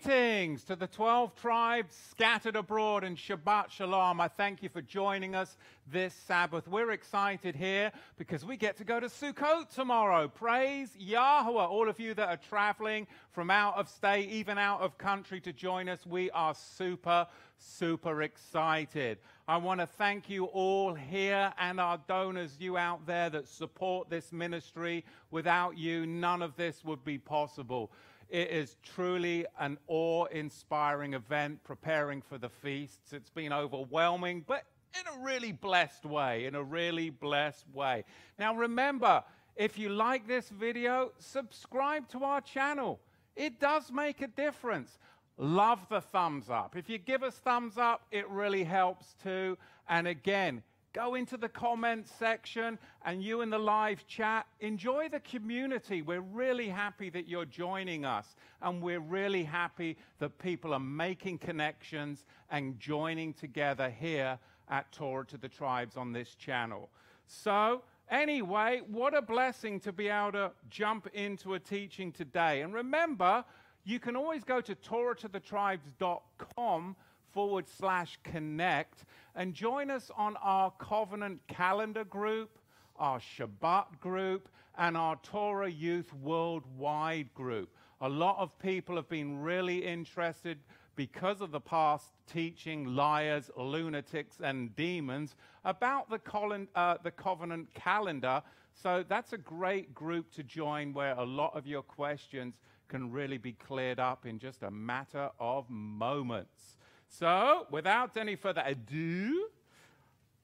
Greetings to the 12 tribes scattered abroad and Shabbat Shalom. I thank you for joining us this Sabbath. We're excited here because we get to go to Sukkot tomorrow. Praise Yahweh. All of you that are traveling from out of state, even out of country to join us, we are super, super excited. I want to thank you all here and our donors, you out there that support this ministry. Without you, none of this would be possible. It is truly an awe inspiring event preparing for the feasts. It's been overwhelming, but in a really blessed way. In a really blessed way. Now, remember, if you like this video, subscribe to our channel. It does make a difference. Love the thumbs up. If you give us thumbs up, it really helps too. And again, Go into the comments section and you in the live chat, enjoy the community. We're really happy that you're joining us. And we're really happy that people are making connections and joining together here at Torah to the Tribes on this channel. So, anyway, what a blessing to be able to jump into a teaching today. And remember, you can always go to torahtothetribes.com forward slash connect and join us on our covenant calendar group, our Shabbat group, and our Torah Youth Worldwide group. A lot of people have been really interested because of the past teaching liars, lunatics, and demons about the, colon, uh, the covenant calendar. So that's a great group to join where a lot of your questions can really be cleared up in just a matter of moments. So, without any further ado,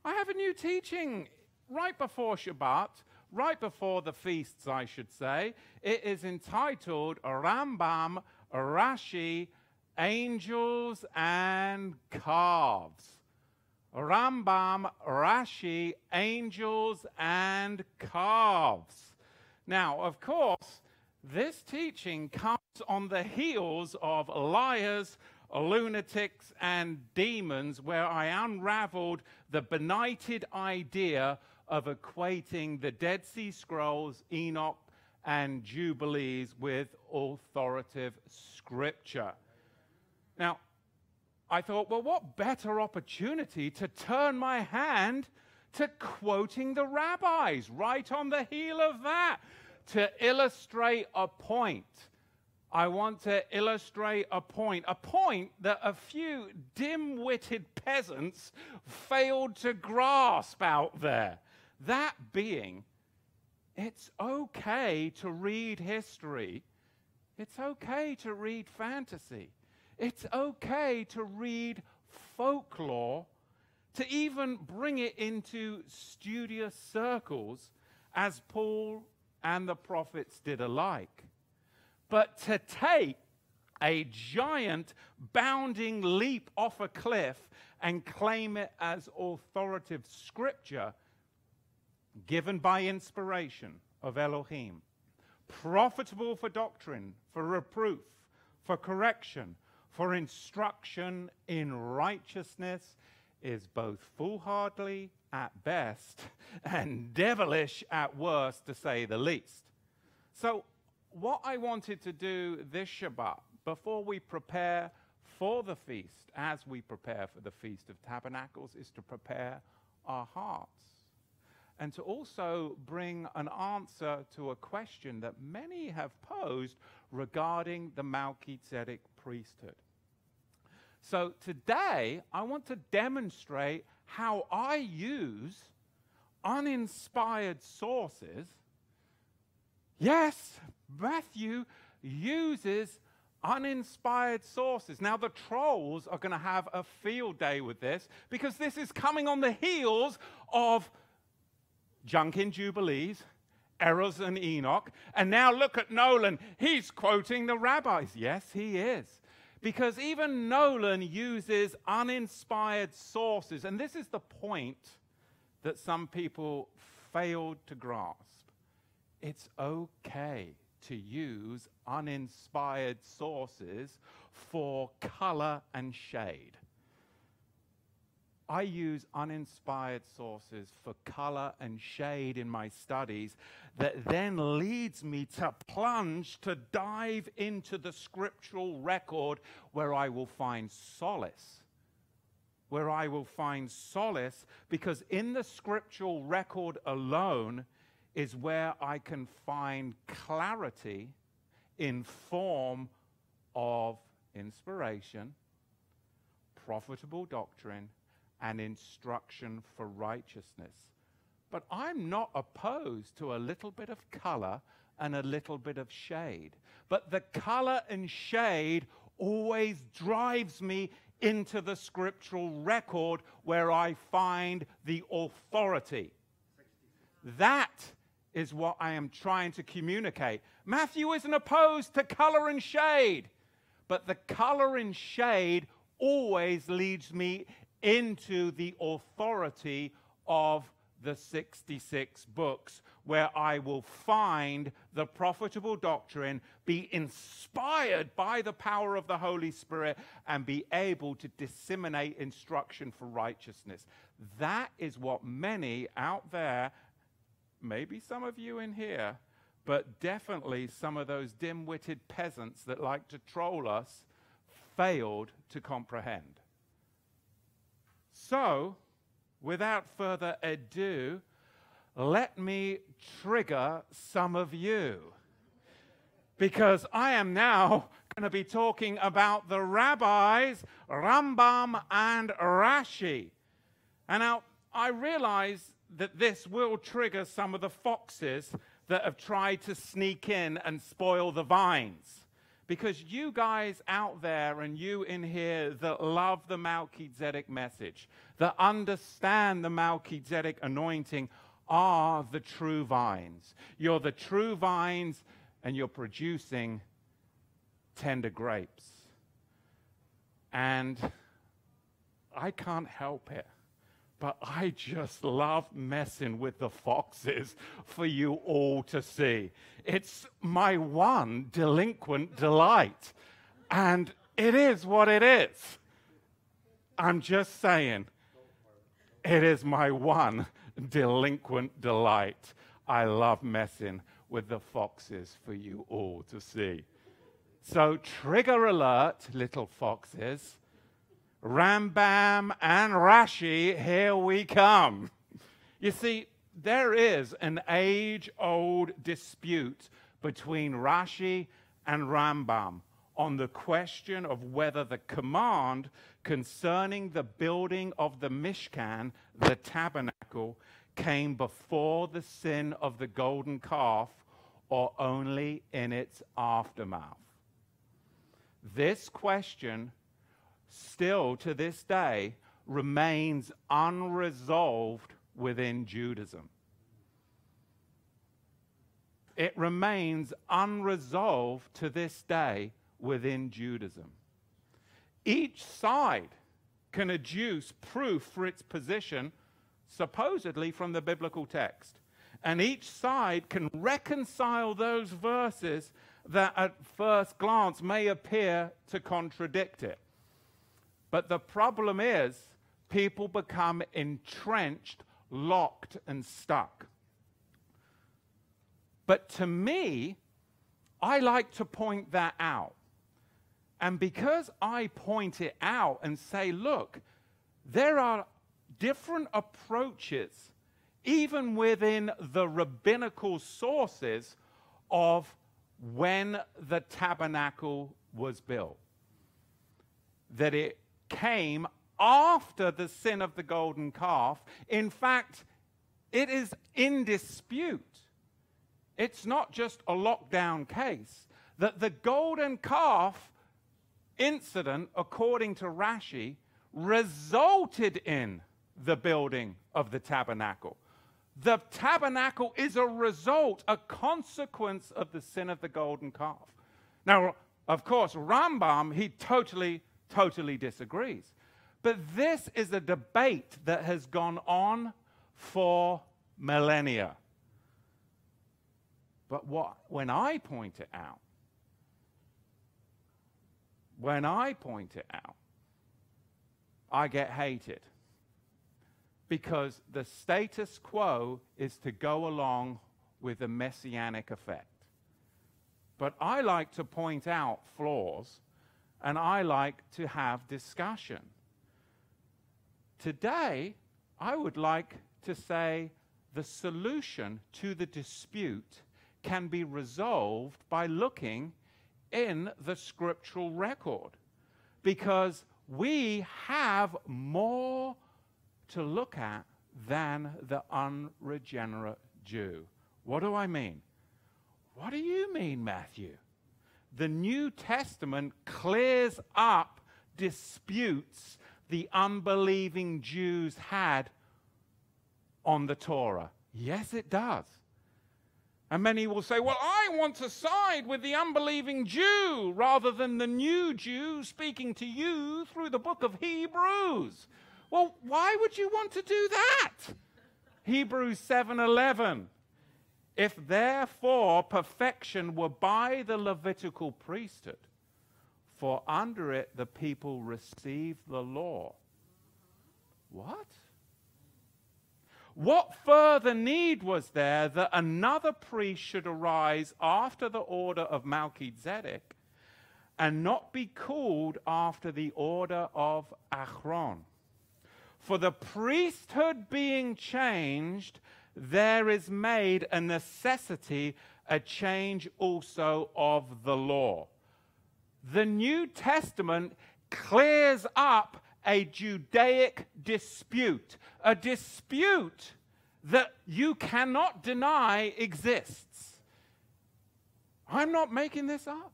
I have a new teaching right before Shabbat, right before the feasts, I should say. It is entitled Rambam, Rashi, Angels and Calves. Rambam, Rashi, Angels and Calves. Now, of course, this teaching comes on the heels of liars, lunatics and demons, where I unraveled the benighted idea of equating the Dead Sea Scrolls, Enoch, and Jubilees with authoritative scripture. Now, I thought, well, what better opportunity to turn my hand to quoting the rabbis right on the heel of that to illustrate a point. I want to illustrate a point, a point that a few dim witted peasants failed to grasp out there. That being, it's okay to read history, it's okay to read fantasy, it's okay to read folklore, to even bring it into studious circles, as Paul and the prophets did alike but to take a giant bounding leap off a cliff and claim it as authoritative scripture given by inspiration of Elohim, profitable for doctrine, for reproof, for correction, for instruction in righteousness, is both foolhardy at best and devilish at worst, to say the least. So what I wanted to do this Shabbat, before we prepare for the feast, as we prepare for the Feast of Tabernacles, is to prepare our hearts. And to also bring an answer to a question that many have posed regarding the Melchizedek priesthood. So today, I want to demonstrate how I use uninspired sources. Yes, Matthew uses uninspired sources. Now, the trolls are going to have a field day with this because this is coming on the heels of Junk in Jubilees, Errors and Enoch. And now look at Nolan. He's quoting the rabbis. Yes, he is. Because even Nolan uses uninspired sources. And this is the point that some people failed to grasp. It's okay to use uninspired sources for color and shade. I use uninspired sources for color and shade in my studies that then leads me to plunge, to dive into the scriptural record where I will find solace. Where I will find solace because in the scriptural record alone is where I can find clarity in form of inspiration, profitable doctrine, and instruction for righteousness. But I'm not opposed to a little bit of color and a little bit of shade. But the color and shade always drives me into the scriptural record where I find the authority. That is what I am trying to communicate. Matthew isn't opposed to color and shade, but the color and shade always leads me into the authority of the 66 books, where I will find the profitable doctrine, be inspired by the power of the Holy Spirit, and be able to disseminate instruction for righteousness. That is what many out there, maybe some of you in here, but definitely some of those dim witted peasants that like to troll us, failed to comprehend. So, without further ado, let me trigger some of you. Because I am now going to be talking about the rabbis, Rambam and Rashi. And now I realize that this will trigger some of the foxes that have tried to sneak in and spoil the vines. Because you guys out there and you in here that love the Melchizedek message, that understand the Melchizedek anointing, are the true vines. You're the true vines and you're producing tender grapes. And I can't help it but I just love messing with the foxes for you all to see. It's my one delinquent delight. And it is what it is. I'm just saying, it is my one delinquent delight. I love messing with the foxes for you all to see. So, trigger alert, little foxes. Rambam and Rashi, here we come. You see, there is an age old dispute between Rashi and Rambam on the question of whether the command concerning the building of the Mishkan, the tabernacle, came before the sin of the golden calf or only in its aftermath. This question still to this day remains unresolved within Judaism. It remains unresolved to this day within Judaism. Each side can adduce proof for its position, supposedly from the biblical text. And each side can reconcile those verses that at first glance may appear to contradict it. But the problem is, people become entrenched, locked, and stuck. But to me, I like to point that out. And because I point it out and say, look, there are different approaches, even within the rabbinical sources, of when the tabernacle was built. That it came after the sin of the golden calf. In fact, it is in dispute. It's not just a lockdown case. That the golden calf incident, according to Rashi, resulted in the building of the tabernacle. The tabernacle is a result, a consequence of the sin of the golden calf. Now, of course, Rambam, he totally totally disagrees. But this is a debate that has gone on for millennia. But what, when I point it out, when I point it out, I get hated. because the status quo is to go along with the messianic effect. But I like to point out flaws and I like to have discussion. Today, I would like to say the solution to the dispute can be resolved by looking in the scriptural record because we have more to look at than the unregenerate Jew. What do I mean? What do you mean, Matthew? The New Testament clears up disputes the unbelieving Jews had on the Torah. Yes, it does. And many will say, Well, I want to side with the unbelieving Jew rather than the new Jew speaking to you through the book of Hebrews. Well, why would you want to do that? Hebrews 7:11 If therefore perfection were by the Levitical priesthood, for under it the people received the law. What? What further need was there that another priest should arise after the order of Melchizedek and not be called after the order of Aaron? For the priesthood being changed, there is made a necessity, a change also of the law. The New Testament clears up a Judaic dispute, a dispute that you cannot deny exists. I'm not making this up.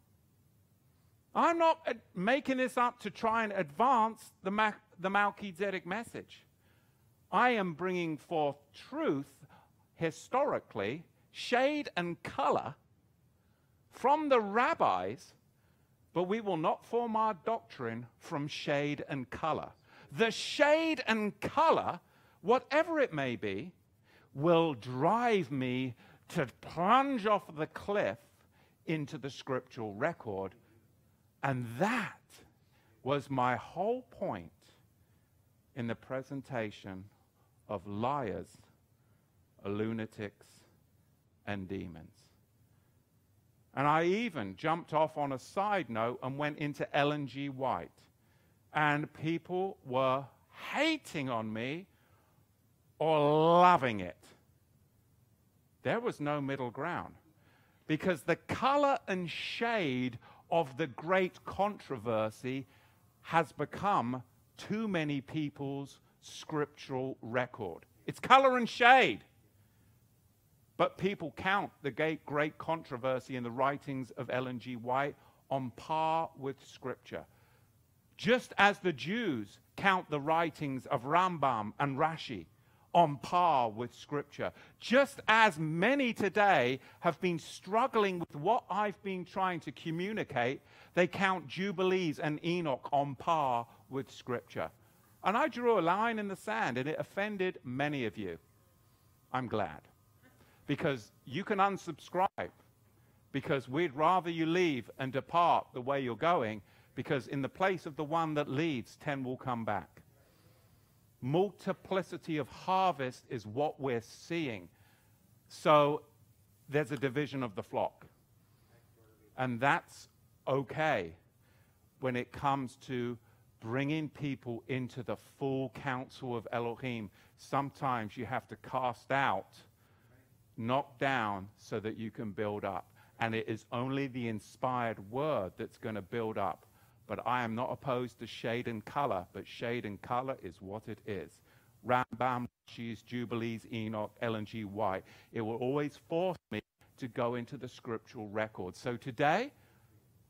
I'm not uh, making this up to try and advance the, Ma- the Melchizedek message. I am bringing forth truth historically, shade and color from the rabbis but we will not form our doctrine from shade and color. The shade and color, whatever it may be, will drive me to plunge off the cliff into the scriptural record. And that was my whole point in the presentation of liars, lunatics, and demons. And I even jumped off on a side note and went into Ellen G. White. And people were hating on me or loving it. There was no middle ground because the color and shade of the great controversy has become too many people's scriptural record. It's color and shade. But people count the great controversy in the writings of Ellen G. White on par with Scripture. Just as the Jews count the writings of Rambam and Rashi on par with Scripture, just as many today have been struggling with what I've been trying to communicate, they count Jubilees and Enoch on par with Scripture. And I drew a line in the sand, and it offended many of you. I'm glad because you can unsubscribe. Because we'd rather you leave and depart the way you're going because in the place of the one that leaves 10 will come back. Multiplicity of harvest is what we're seeing. So there's a division of the flock. And that's okay when it comes to bringing people into the full counsel of Elohim. Sometimes you have to cast out knock down so that you can build up. And it is only the inspired word that's going to build up. But I am not opposed to shade and color, but shade and color is what it is. Rambam, Rashi's Jubilees, Enoch, Ellen G. White. It will always force me to go into the scriptural record. So today,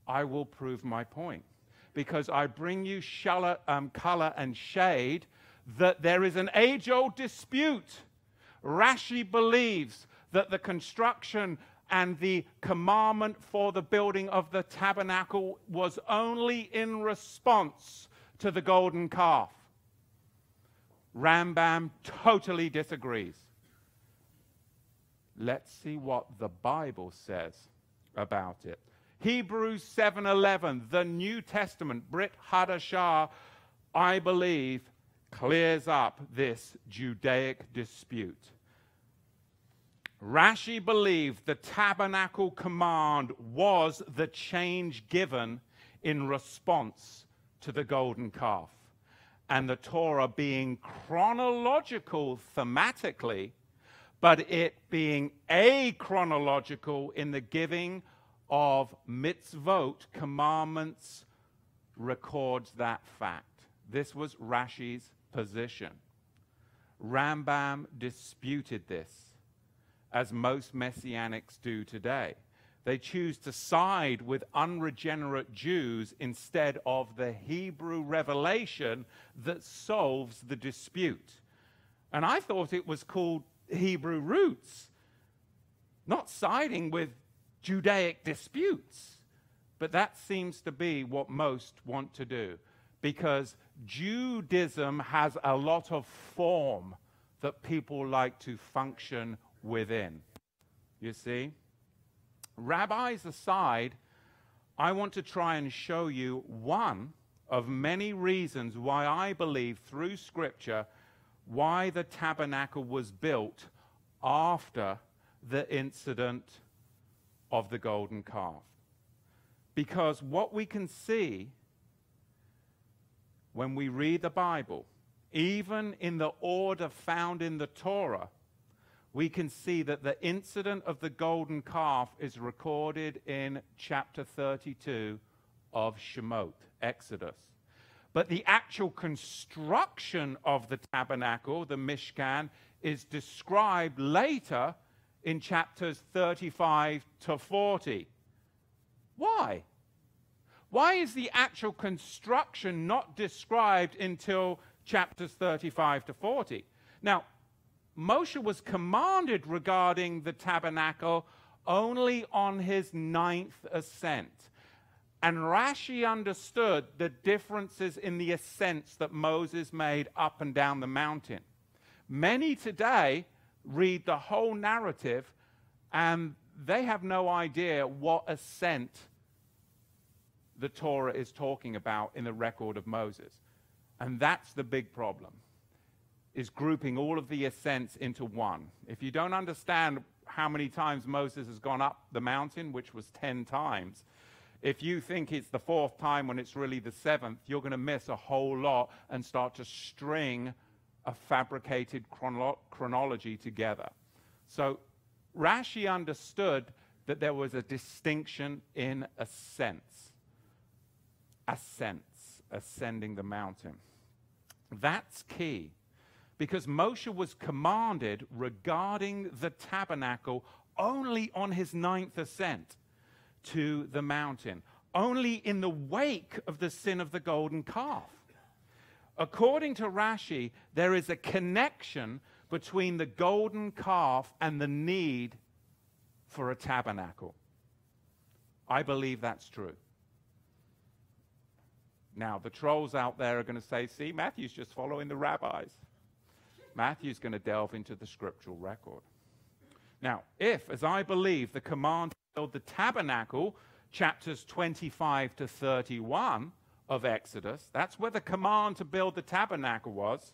I will prove my point because I bring you shallow, um, color and shade that there is an age old dispute. Rashi believes that the construction and the commandment for the building of the tabernacle was only in response to the golden calf. Rambam totally disagrees. Let's see what the Bible says about it. Hebrews 7:11, the New Testament, Brit Hadashah, I believe, clears up this Judaic dispute. Rashi believed the tabernacle command was the change given in response to the golden calf, and the Torah being chronological thematically, but it being achronological in the giving of mitzvot, commandments, records that fact. This was Rashi's position. Rambam disputed this as most messianics do today. They choose to side with unregenerate Jews instead of the Hebrew revelation that solves the dispute. And I thought it was called Hebrew roots, not siding with Judaic disputes. But that seems to be what most want to do because Judaism has a lot of form that people like to function within. You see? Rabbis aside, I want to try and show you one of many reasons why I believe through Scripture why the tabernacle was built after the incident of the golden calf. Because what we can see when we read the Bible, even in the order found in the Torah, we can see that the incident of the golden calf is recorded in chapter 32 of Shemot, Exodus. But the actual construction of the tabernacle, the Mishkan, is described later in chapters 35 to 40. Why? Why is the actual construction not described until chapters 35 to 40? Now, Moshe was commanded regarding the tabernacle only on his ninth ascent. And Rashi understood the differences in the ascents that Moses made up and down the mountain. Many today read the whole narrative and they have no idea what ascent the Torah is talking about in the record of Moses. And that's the big problem is grouping all of the ascents into one. If you don't understand how many times Moses has gone up the mountain, which was 10 times, if you think it's the fourth time when it's really the seventh, you're going to miss a whole lot and start to string a fabricated chrono- chronology together. So Rashi understood that there was a distinction in ascents. Ascents, ascending the mountain. That's key because Moshe was commanded regarding the tabernacle only on his ninth ascent to the mountain, only in the wake of the sin of the golden calf. According to Rashi, there is a connection between the golden calf and the need for a tabernacle. I believe that's true. Now, the trolls out there are going to say, see, Matthew's just following the rabbis. Matthew's going to delve into the scriptural record. Now, if, as I believe, the command to build the tabernacle, chapters 25 to 31 of Exodus, that's where the command to build the tabernacle was,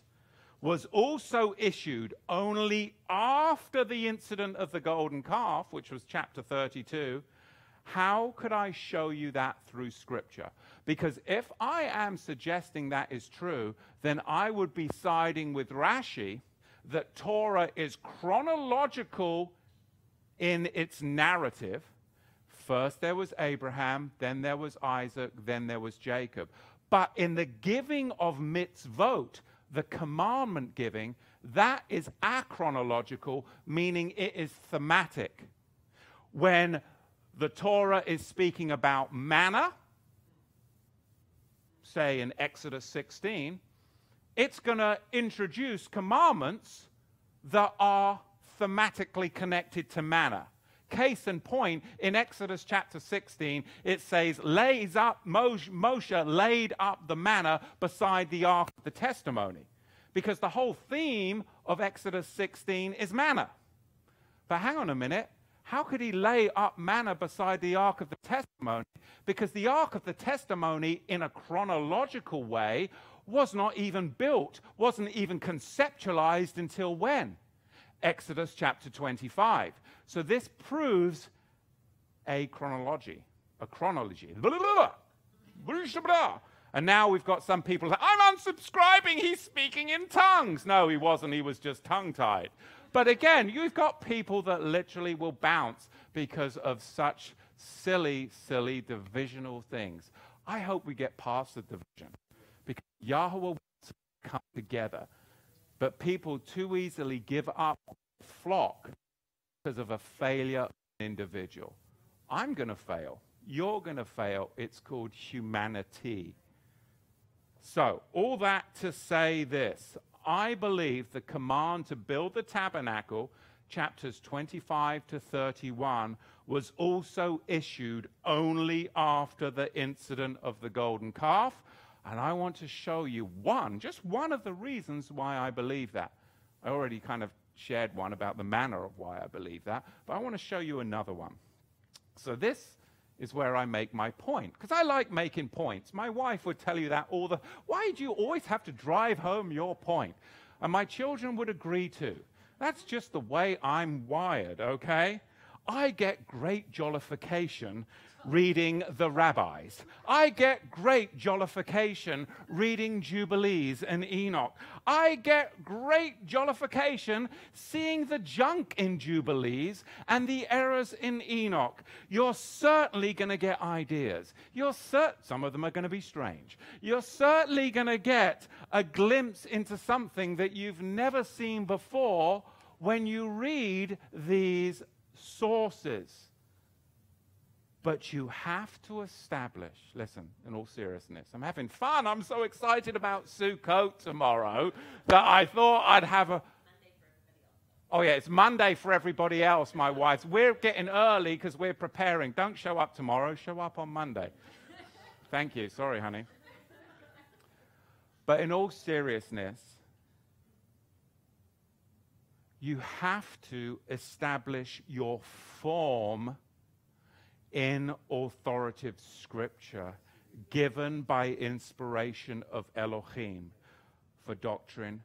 was also issued only after the incident of the golden calf, which was chapter 32, how could I show you that through Scripture? Because if I am suggesting that is true, then I would be siding with Rashi that Torah is chronological in its narrative. First there was Abraham, then there was Isaac, then there was Jacob. But in the giving of mitzvot, the commandment giving, that is achronological, meaning it is thematic. When the Torah is speaking about manna, say in Exodus 16, it's going to introduce commandments that are thematically connected to manna. Case in point, in Exodus chapter 16, it says, lays up, Moshe, Moshe laid up the manna beside the ark of the testimony. Because the whole theme of Exodus 16 is manna. But hang on a minute how could he lay up manna beside the Ark of the Testimony? Because the Ark of the Testimony, in a chronological way, was not even built, wasn't even conceptualized until when? Exodus chapter 25. So this proves a chronology, a chronology. And now we've got some people I'm unsubscribing, he's speaking in tongues. No, he wasn't, he was just tongue tied. But again, you've got people that literally will bounce because of such silly, silly divisional things. I hope we get past the division because Yahweh wants to come together. But people too easily give up flock because of a failure of an individual. I'm going to fail. You're going to fail. It's called humanity. So, all that to say this I believe the command to build the tabernacle, chapters 25 to 31, was also issued only after the incident of the golden calf. And I want to show you one, just one of the reasons why I believe that. I already kind of shared one about the manner of why I believe that, but I want to show you another one. So, this is where I make my point. Because I like making points. My wife would tell you that all the why do you always have to drive home your point? And my children would agree too. That's just the way I'm wired, okay? I get great jollification reading the rabbis. I get great jollification reading Jubilees and Enoch. I get great jollification seeing the junk in Jubilees and the errors in Enoch. You're certainly going to get ideas. You're some of them are going to be strange. You're certainly going to get a glimpse into something that you've never seen before when you read these sources. But you have to establish, listen, in all seriousness, I'm having fun. I'm so excited about Sukkot tomorrow that I thought I'd have a. Oh, yeah, it's Monday for everybody else, my wife. We're getting early because we're preparing. Don't show up tomorrow, show up on Monday. Thank you. Sorry, honey. But in all seriousness, you have to establish your form in authoritative scripture given by inspiration of Elohim for doctrine,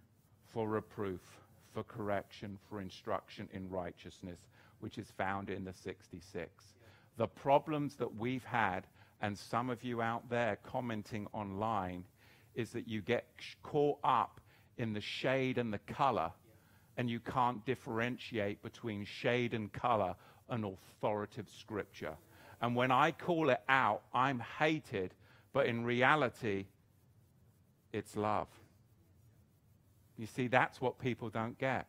for reproof, for correction, for instruction in righteousness, which is found in the 66. The problems that we've had, and some of you out there commenting online, is that you get caught up in the shade and the color, and you can't differentiate between shade and color and authoritative scripture. And when I call it out, I'm hated, but in reality, it's love. You see, that's what people don't get.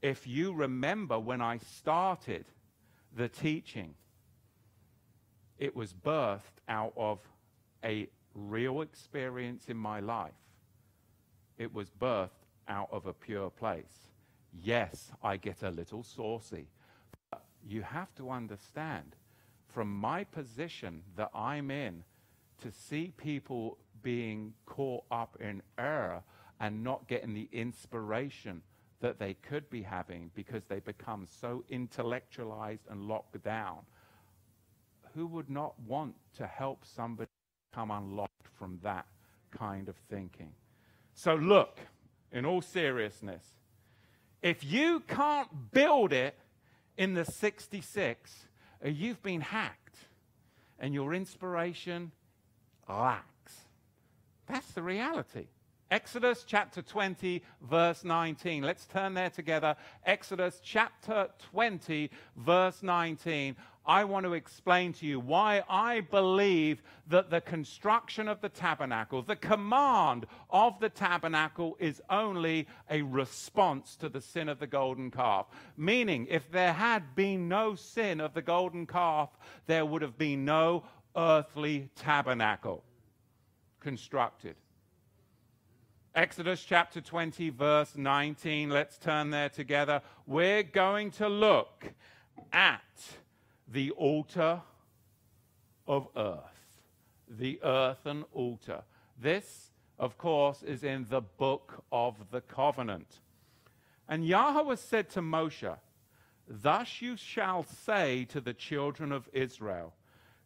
If you remember when I started the teaching, it was birthed out of a real experience in my life. It was birthed out of a pure place. Yes, I get a little saucy. But you have to understand from my position that I'm in to see people being caught up in error and not getting the inspiration that they could be having because they become so intellectualized and locked down. Who would not want to help somebody come unlocked from that kind of thinking? So, look, in all seriousness, if you can't build it in the 66, uh, you've been hacked and your inspiration lacks. That's the reality. Exodus chapter 20, verse 19. Let's turn there together. Exodus chapter 20, verse 19. I want to explain to you why I believe that the construction of the tabernacle, the command of the tabernacle, is only a response to the sin of the golden calf. Meaning, if there had been no sin of the golden calf, there would have been no earthly tabernacle constructed. Exodus chapter 20, verse 19. Let's turn there together. We're going to look at the altar of earth. The earthen altar. This, of course, is in the book of the covenant. And Yahweh said to Moshe, Thus you shall say to the children of Israel,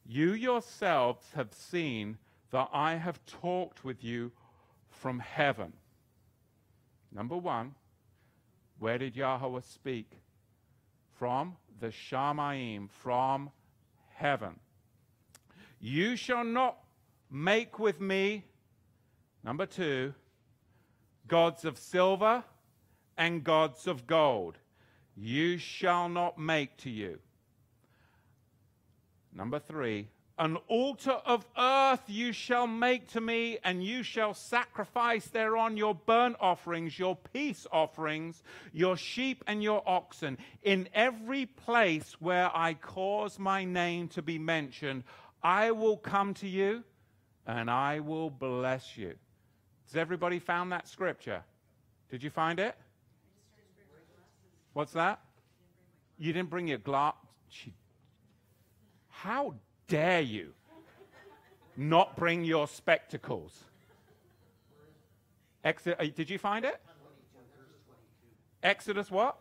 You yourselves have seen that I have talked with you from heaven. Number one, where did Yahweh speak? From the Shamaim, from heaven. You shall not make with me, number two, gods of silver and gods of gold. You shall not make to you. Number three, an altar of earth you shall make to me, and you shall sacrifice thereon your burnt offerings, your peace offerings, your sheep and your oxen. In every place where I cause my name to be mentioned, I will come to you and I will bless you. Has everybody found that scripture? Did you find it? What's that? You didn't bring your glass. How dare you not bring your spectacles? Exodus, uh, did you find it? Exodus what?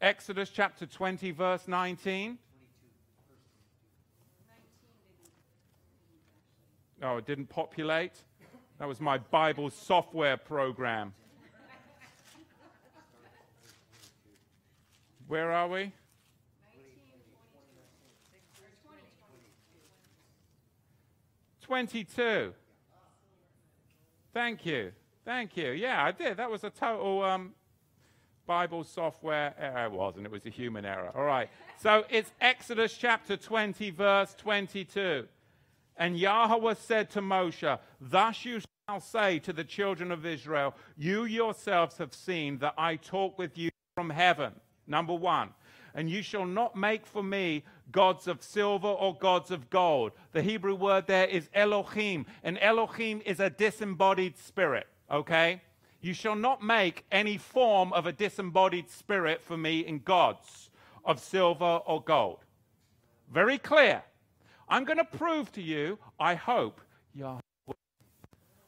Exodus chapter 20, verse 19. Oh, it didn't populate? That was my Bible software program. Where are we? 22. Thank you. Thank you. Yeah, I did. That was a total um, Bible software error. It wasn't, it was a human error. All right. So it's Exodus chapter 20, verse 22. And Yahweh said to Moshe, Thus you shall say to the children of Israel, You yourselves have seen that I talk with you from heaven. Number one. And you shall not make for me gods of silver or gods of gold. The Hebrew word there is Elohim, and Elohim is a disembodied spirit, okay? You shall not make any form of a disembodied spirit for me in gods of silver or gold. Very clear. I'm going to prove to you, I hope, Yahweh.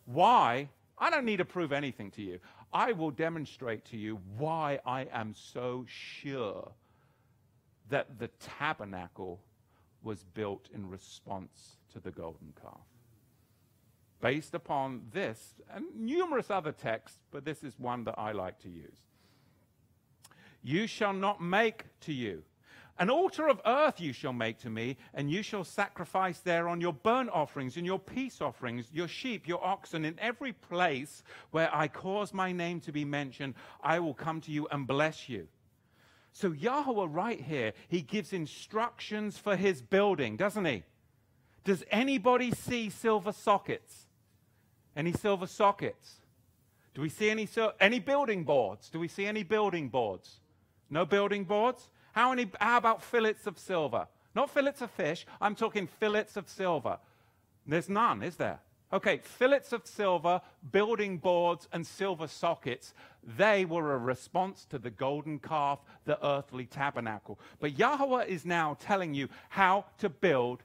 Why? I don't need to prove anything to you. I will demonstrate to you why I am so sure that the tabernacle was built in response to the golden calf. Based upon this and numerous other texts, but this is one that I like to use. You shall not make to you an altar of earth you shall make to me, and you shall sacrifice thereon your burnt offerings and your peace offerings, your sheep, your oxen. In every place where I cause my name to be mentioned, I will come to you and bless you. So Yahweh, right here, he gives instructions for his building, doesn't he? Does anybody see silver sockets? Any silver sockets? Do we see any, any building boards? Do we see any building boards? No building boards? How, many, how about fillets of silver? Not fillets of fish, I'm talking fillets of silver. There's none, is there? Okay, fillets of silver, building boards, and silver sockets, they were a response to the golden calf, the earthly tabernacle. But Yahweh is now telling you how to build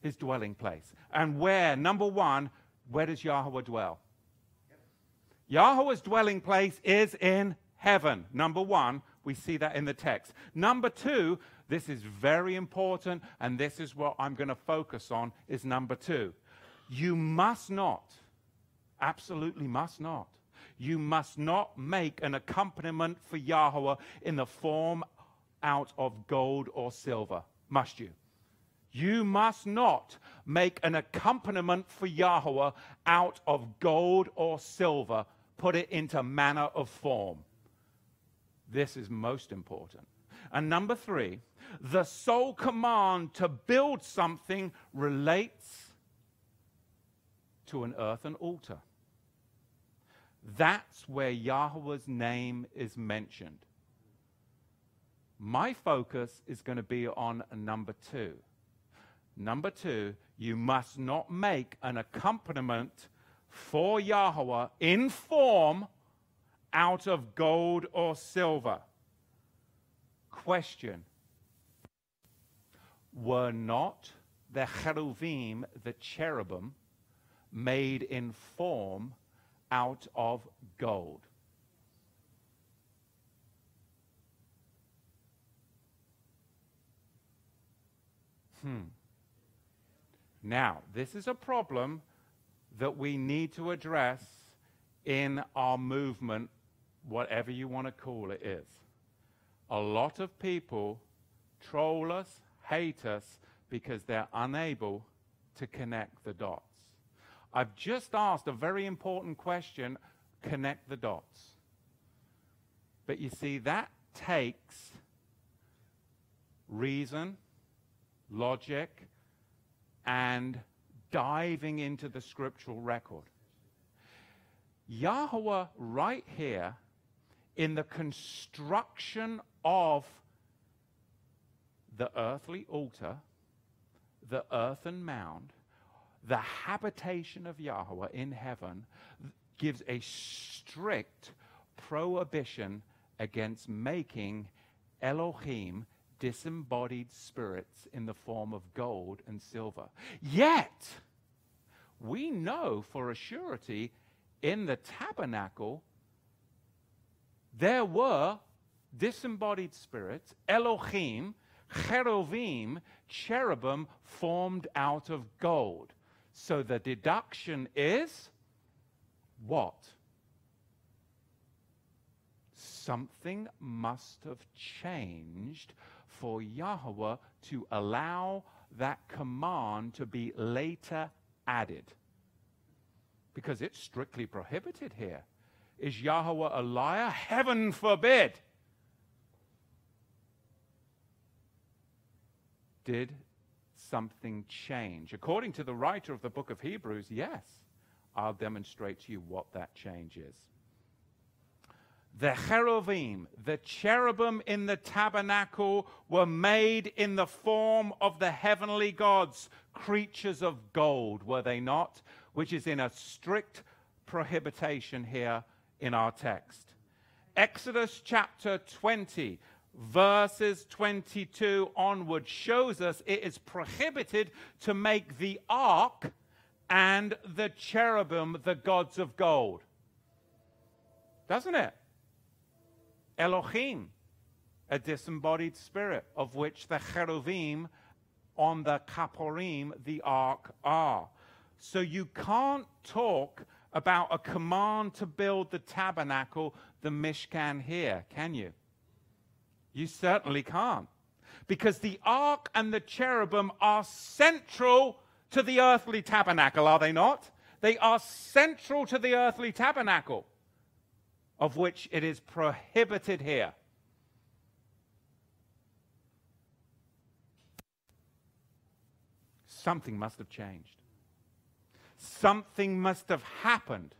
his dwelling place. And where, number one, where does Yahweh dwell? Yahweh's dwelling place is in heaven. Number one, we see that in the text. Number two, this is very important, and this is what I'm going to focus on, is number two. You must not, absolutely must not, you must not make an accompaniment for Yahweh in the form out of gold or silver. Must you? You must not make an accompaniment for Yahweh out of gold or silver, put it into manner of form. This is most important. And number three, the sole command to build something relates to an earthen altar. That's where Yahweh's name is mentioned. My focus is going to be on number two. Number two, you must not make an accompaniment for Yahweh in form out of gold or silver. Question Were not the cherubim, the cherubim, made in form out of gold. Hmm. Now, this is a problem that we need to address in our movement, whatever you want to call it is. A lot of people troll us, hate us, because they're unable to connect the dots. I've just asked a very important question connect the dots. But you see, that takes reason, logic, and diving into the scriptural record. Yahweh, right here, in the construction of the earthly altar, the earthen mound, the habitation of Yahweh in heaven, gives a strict prohibition against making Elohim disembodied spirits in the form of gold and silver. Yet, we know for a surety in the tabernacle there were disembodied spirits, Elohim, cherubim, cherubim formed out of gold. So the deduction is what? Something must have changed for Yahweh to allow that command to be later added. Because it's strictly prohibited here. Is Yahweh a liar? Heaven forbid. Did something change? According to the writer of the book of Hebrews, yes. I'll demonstrate to you what that change is. The cherubim, the cherubim in the tabernacle, were made in the form of the heavenly gods, creatures of gold, were they not? Which is in a strict prohibition here in our text. Exodus chapter 20, verses 22 onward, shows us it is prohibited to make the ark and the cherubim the gods of gold. Doesn't it? Elohim, a disembodied spirit, of which the cherubim on the kaporim, the ark, are. So you can't talk about a command to build the tabernacle, the Mishkan here, can you? You certainly can't. Because the ark and the cherubim are central to the earthly tabernacle, are they not? They are central to the earthly tabernacle of which it is prohibited here. Something must have changed. Something must have happened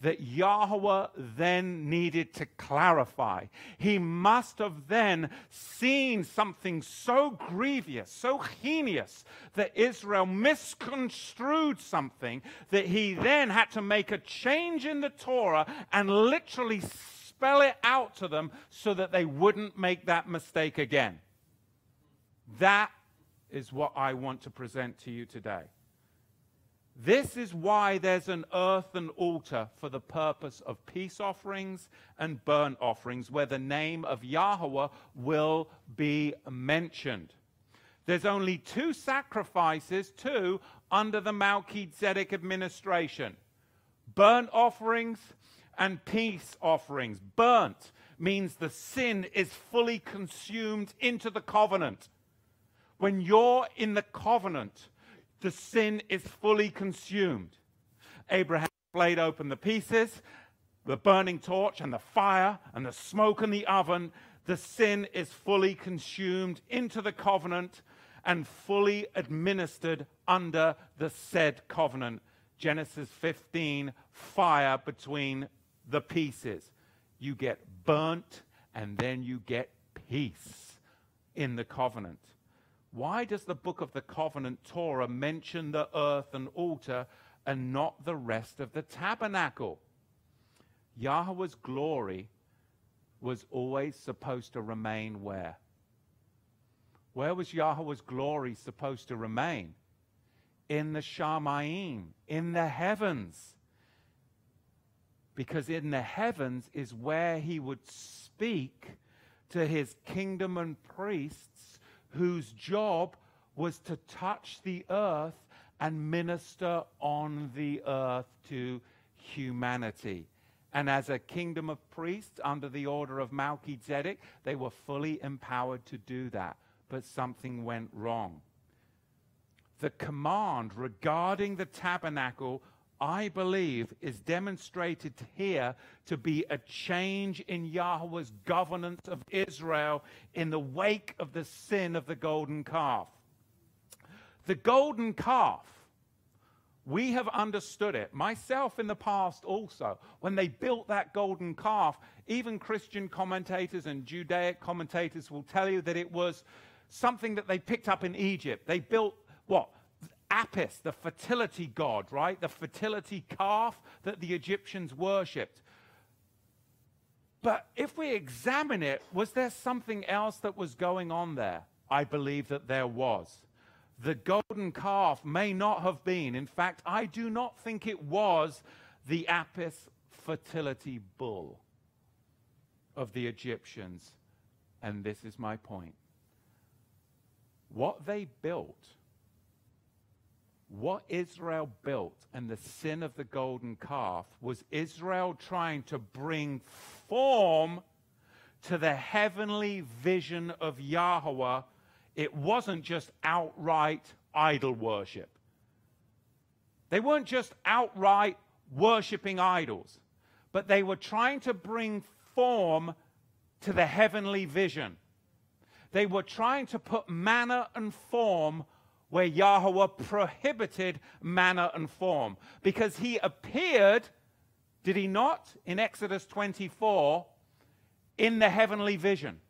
that Yahweh then needed to clarify. He must have then seen something so grievous, so heinous, that Israel misconstrued something that he then had to make a change in the Torah and literally spell it out to them so that they wouldn't make that mistake again. That is what I want to present to you today. This is why there's an earthen altar for the purpose of peace offerings and burnt offerings, where the name of Yahweh will be mentioned. There's only two sacrifices, two, under the Melchizedek administration burnt offerings and peace offerings. Burnt means the sin is fully consumed into the covenant. When you're in the covenant, the sin is fully consumed. Abraham laid open the pieces, the burning torch and the fire and the smoke in the oven. The sin is fully consumed into the covenant and fully administered under the said covenant. Genesis 15, fire between the pieces. You get burnt and then you get peace in the covenant. Why does the book of the covenant Torah mention the earth and altar and not the rest of the tabernacle? Yahweh's glory was always supposed to remain where? Where was Yahweh's glory supposed to remain? In the Shamayim, in the heavens. Because in the heavens is where he would speak to his kingdom and priests whose job was to touch the earth and minister on the earth to humanity. And as a kingdom of priests under the order of Melchizedek, they were fully empowered to do that. But something went wrong. The command regarding the tabernacle, I believe, is demonstrated here to be a change in Yahweh's governance of Israel in the wake of the sin of the golden calf. The golden calf we have understood it, myself in the past also. When they built that golden calf, even Christian commentators and Judaic commentators will tell you that it was something that they picked up in Egypt. They built what? Apis, the fertility god, right? The fertility calf that the Egyptians worshipped. But if we examine it, was there something else that was going on there? I believe that there was the golden calf may not have been. In fact, I do not think it was the Apis fertility bull of the Egyptians. And this is my point. What they built, what Israel built, and the sin of the golden calf was Israel trying to bring form to the heavenly vision of Yahweh it wasn't just outright idol worship. They weren't just outright worshiping idols, but they were trying to bring form to the heavenly vision. They were trying to put manner and form where Yahweh prohibited manner and form. Because he appeared, did he not, in Exodus 24, in the heavenly vision.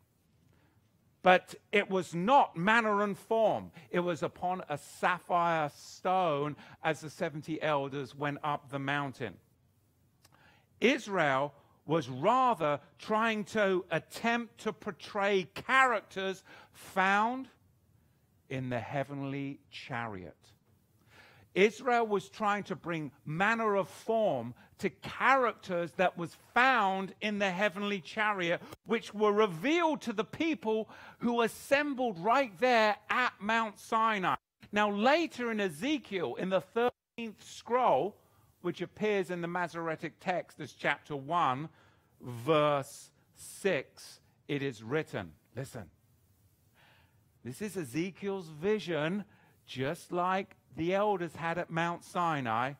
But it was not manner and form. It was upon a sapphire stone as the 70 elders went up the mountain. Israel was rather trying to attempt to portray characters found in the heavenly chariot. Israel was trying to bring manner of form to characters that was found in the heavenly chariot, which were revealed to the people who assembled right there at Mount Sinai. Now, later in Ezekiel, in the 13th scroll, which appears in the Masoretic text as chapter 1, verse 6, it is written, listen, this is Ezekiel's vision, just like the elders had at Mount Sinai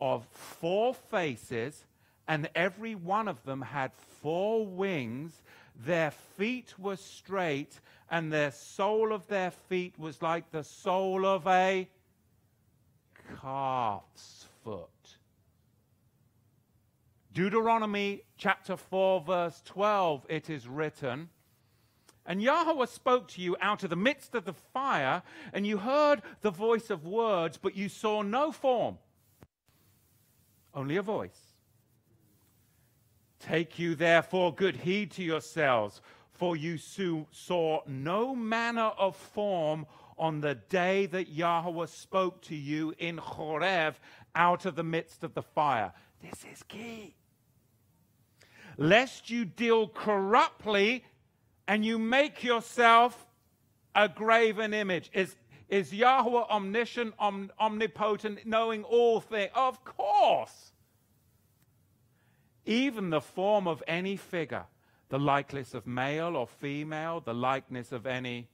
of four faces, and every one of them had four wings. Their feet were straight, and their sole of their feet was like the sole of a calf's foot. Deuteronomy chapter 4, verse 12, it is written, and Yahweh spoke to you out of the midst of the fire, and you heard the voice of words, but you saw no form, only a voice. Take you therefore good heed to yourselves, for you saw no manner of form on the day that Yahweh spoke to you in Horeb out of the midst of the fire. This is key. Lest you deal corruptly and you make yourself a graven image. Is, is Yahweh omniscient, om, omnipotent, knowing all things? Of course. Even the form of any figure, the likeness of male or female, the likeness of any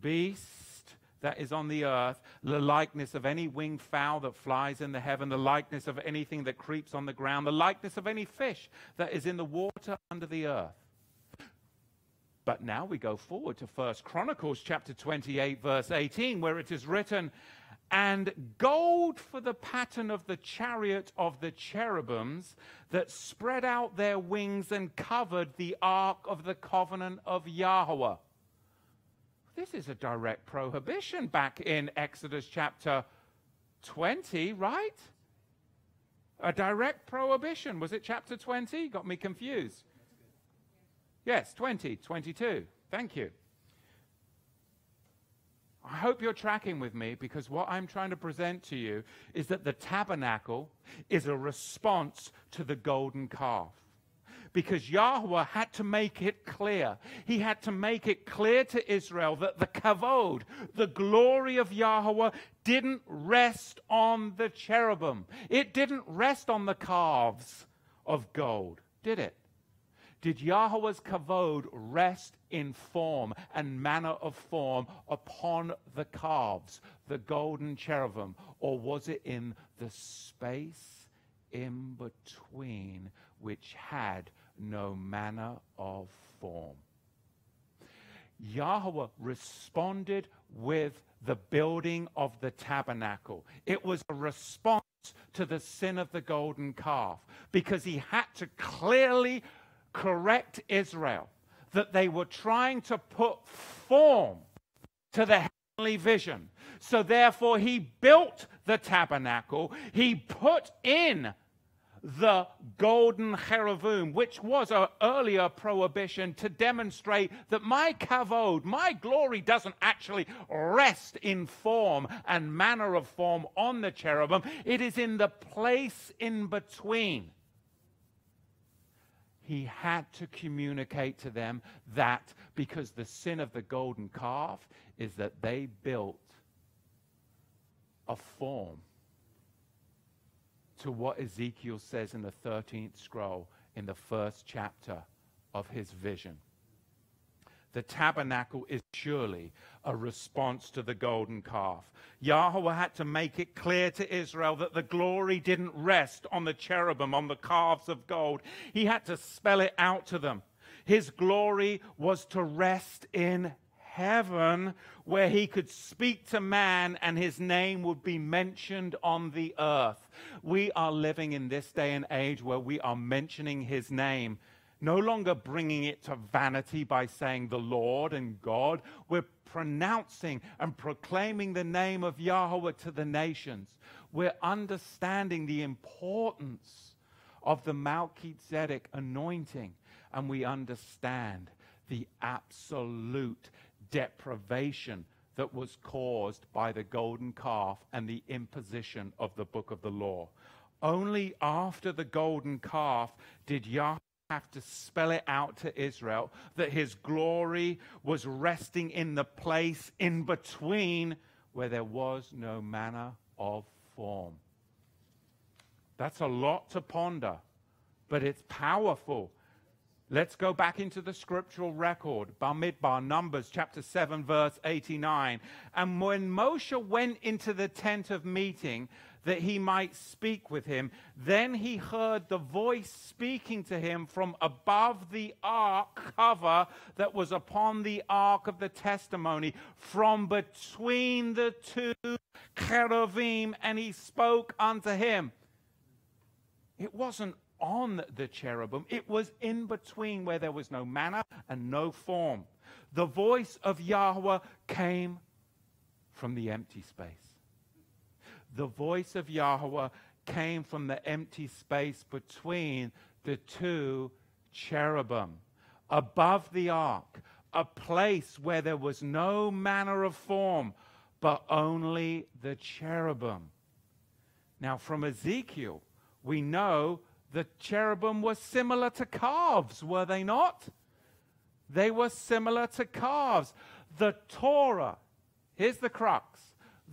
beast that is on the earth, the likeness of any winged fowl that flies in the heaven, the likeness of anything that creeps on the ground, the likeness of any fish that is in the water under the earth but now we go forward to First Chronicles chapter 28 verse 18 where it is written and gold for the pattern of the chariot of the cherubims that spread out their wings and covered the ark of the covenant of Yahweh. This is a direct prohibition back in Exodus chapter 20, right? A direct prohibition. Was it chapter 20? Got me confused. Yes, 20, 22. Thank you. I hope you're tracking with me because what I'm trying to present to you is that the tabernacle is a response to the golden calf. because Yahweh had to make it clear. He had to make it clear to Israel that the kavod, the glory of Yahweh, didn't rest on the cherubim. It didn't rest on the calves of gold, did it? Did Yahweh's kavod rest in form and manner of form upon the calves, the golden cherubim, or was it in the space in between which had no manner of form. Yahweh responded with the building of the tabernacle. It was a response to the sin of the golden calf because he had to clearly correct Israel that they were trying to put form to the heavenly vision. So therefore, he built the tabernacle, he put in the golden cherubim, which was an earlier prohibition to demonstrate that my kavod, my glory, doesn't actually rest in form and manner of form on the cherubim. It is in the place in between. He had to communicate to them that because the sin of the golden calf is that they built a form to what Ezekiel says in the 13th scroll in the first chapter of his vision. The tabernacle is surely a response to the golden calf. Yahweh had to make it clear to Israel that the glory didn't rest on the cherubim, on the calves of gold. He had to spell it out to them. His glory was to rest in heaven where he could speak to man and his name would be mentioned on the earth. We are living in this day and age where we are mentioning his name, no longer bringing it to vanity by saying the Lord and God. We're pronouncing and proclaiming the name of Yahweh to the nations. We're understanding the importance of the Melchizedek anointing, and we understand the absolute deprivation that was caused by the golden calf and the imposition of the book of the law. Only after the golden calf did Yahweh have to spell it out to Israel that his glory was resting in the place in between where there was no manner of form. That's a lot to ponder, but it's powerful Let's go back into the scriptural record, Bamidbar, Numbers chapter 7, verse 89. And when Moshe went into the tent of meeting that he might speak with him, then he heard the voice speaking to him from above the ark cover that was upon the ark of the testimony, from between the two cherubim, and he spoke unto him. It wasn't on the cherubim. It was in between where there was no manner and no form. The voice of Yahweh came from the empty space. The voice of Yahweh came from the empty space between the two cherubim above the ark, a place where there was no manner of form, but only the cherubim. Now, from Ezekiel, we know the cherubim were similar to calves, were they not? They were similar to calves. The Torah, here's the crux.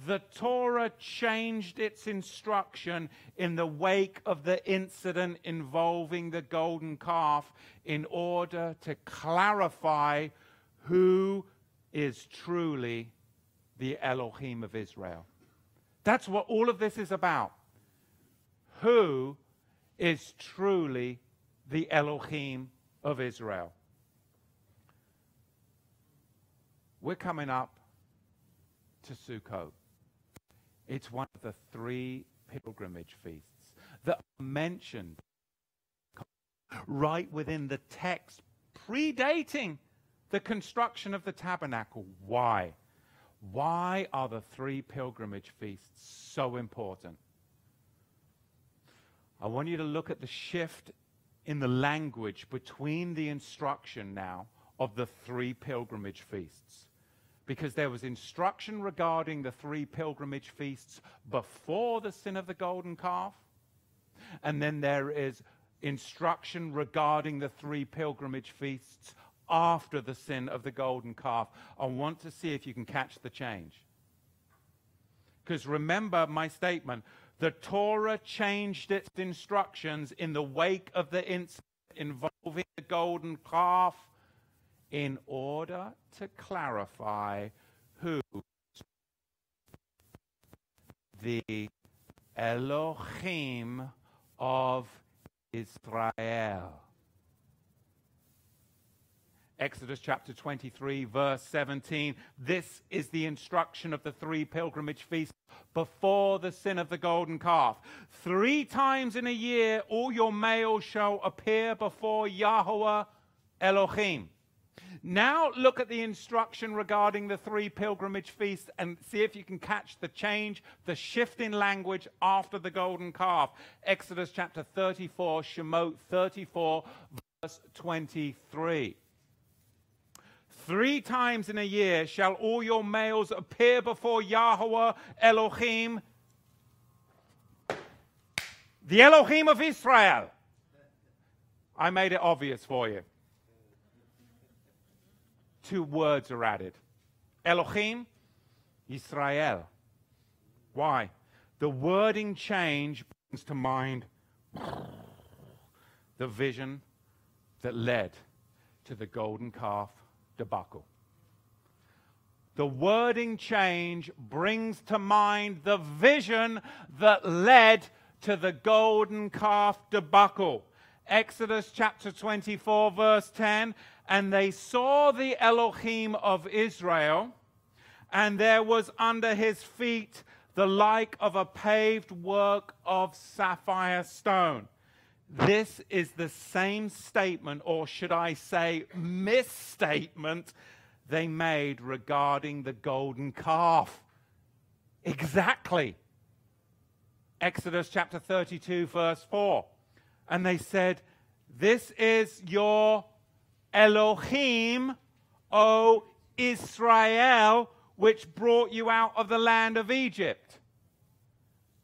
The Torah changed its instruction in the wake of the incident involving the golden calf in order to clarify who is truly the Elohim of Israel. That's what all of this is about. Who is truly the Elohim of Israel. We're coming up to Sukkot. It's one of the three pilgrimage feasts that are mentioned right within the text predating the construction of the tabernacle. Why? Why are the three pilgrimage feasts so important? I want you to look at the shift in the language between the instruction now of the three pilgrimage feasts. Because there was instruction regarding the three pilgrimage feasts before the sin of the golden calf, and then there is instruction regarding the three pilgrimage feasts after the sin of the golden calf. I want to see if you can catch the change. Because remember my statement the Torah changed its instructions in the wake of the incident involving the golden calf in order to clarify who the Elohim of Israel. Exodus chapter 23, verse 17. This is the instruction of the three pilgrimage feasts before the sin of the golden calf. Three times in a year, all your males shall appear before Yahweh Elohim. Now look at the instruction regarding the three pilgrimage feasts and see if you can catch the change, the shift in language after the golden calf. Exodus chapter 34, Shemot 34, verse 23. Three times in a year shall all your males appear before Yahweh Elohim, the Elohim of Israel. I made it obvious for you. Two words are added Elohim, Israel. Why? The wording change brings to mind the vision that led to the golden calf debacle. The wording change brings to mind the vision that led to the golden calf debacle. Exodus chapter 24, verse 10 And they saw the Elohim of Israel, and there was under his feet the like of a paved work of sapphire stone. This is the same statement, or should I say, misstatement, they made regarding the golden calf. Exactly. Exodus chapter 32, verse 4. And they said, This is your Elohim, O Israel, which brought you out of the land of Egypt.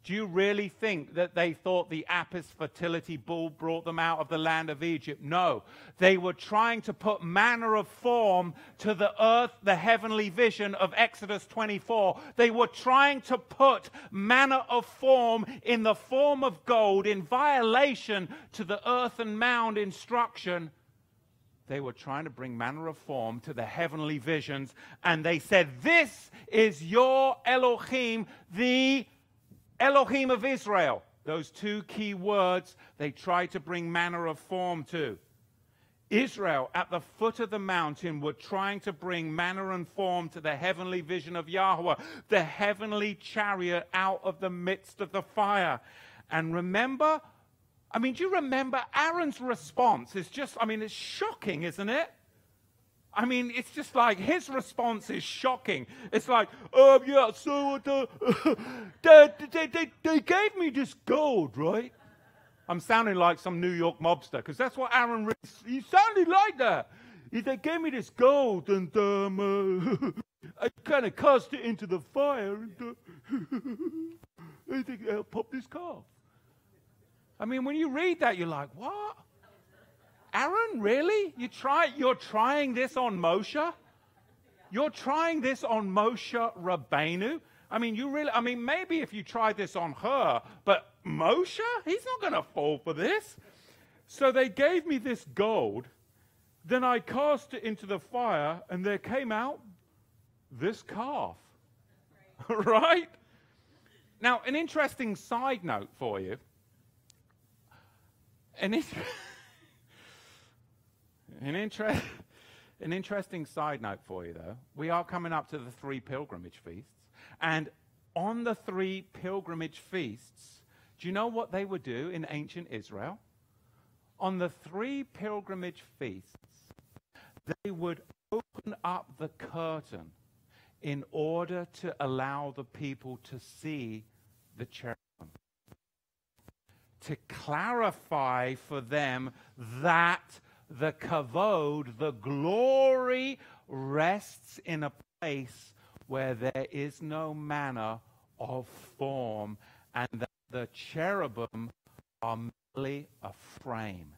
Do you really think that they thought the Apis fertility bull brought them out of the land of Egypt? No. They were trying to put manner of form to the earth, the heavenly vision of Exodus 24. They were trying to put manner of form in the form of gold in violation to the earth and mound instruction. They were trying to bring manner of form to the heavenly visions, and they said, This is your Elohim, the Elohim of Israel. Those two key words they tried to bring manner of form to. Israel at the foot of the mountain were trying to bring manner and form to the heavenly vision of Yahweh, the heavenly chariot out of the midst of the fire. And remember, I mean, do you remember Aaron's response? Is just, I mean, it's shocking, isn't it? I mean, it's just like his response is shocking. It's like, oh, yeah, so uh, they, they, they, they gave me this gold, right? I'm sounding like some New York mobster because that's what Aaron really, he sounded like that. He, they gave me this gold and um, uh, I kind of cast it into the fire and uh, I think I'll pop this calf. I mean, when you read that, you're like, what? Aaron, really? You try, you're trying this on Moshe? You're trying this on Moshe Rabbeinu? I mean, you really, I mean, maybe if you tried this on Hur, but Moshe, he's not going to fall for this. So they gave me this gold. Then I cast it into the fire, and there came out this calf. right? Now, an interesting side note for you. An interesting. An, inter- an interesting side note for you, though. We are coming up to the three pilgrimage feasts. And on the three pilgrimage feasts, do you know what they would do in ancient Israel? On the three pilgrimage feasts, they would open up the curtain in order to allow the people to see the cherubim. To clarify for them that the kavod, the glory, rests in a place where there is no manner of form, and that the cherubim are merely a frame.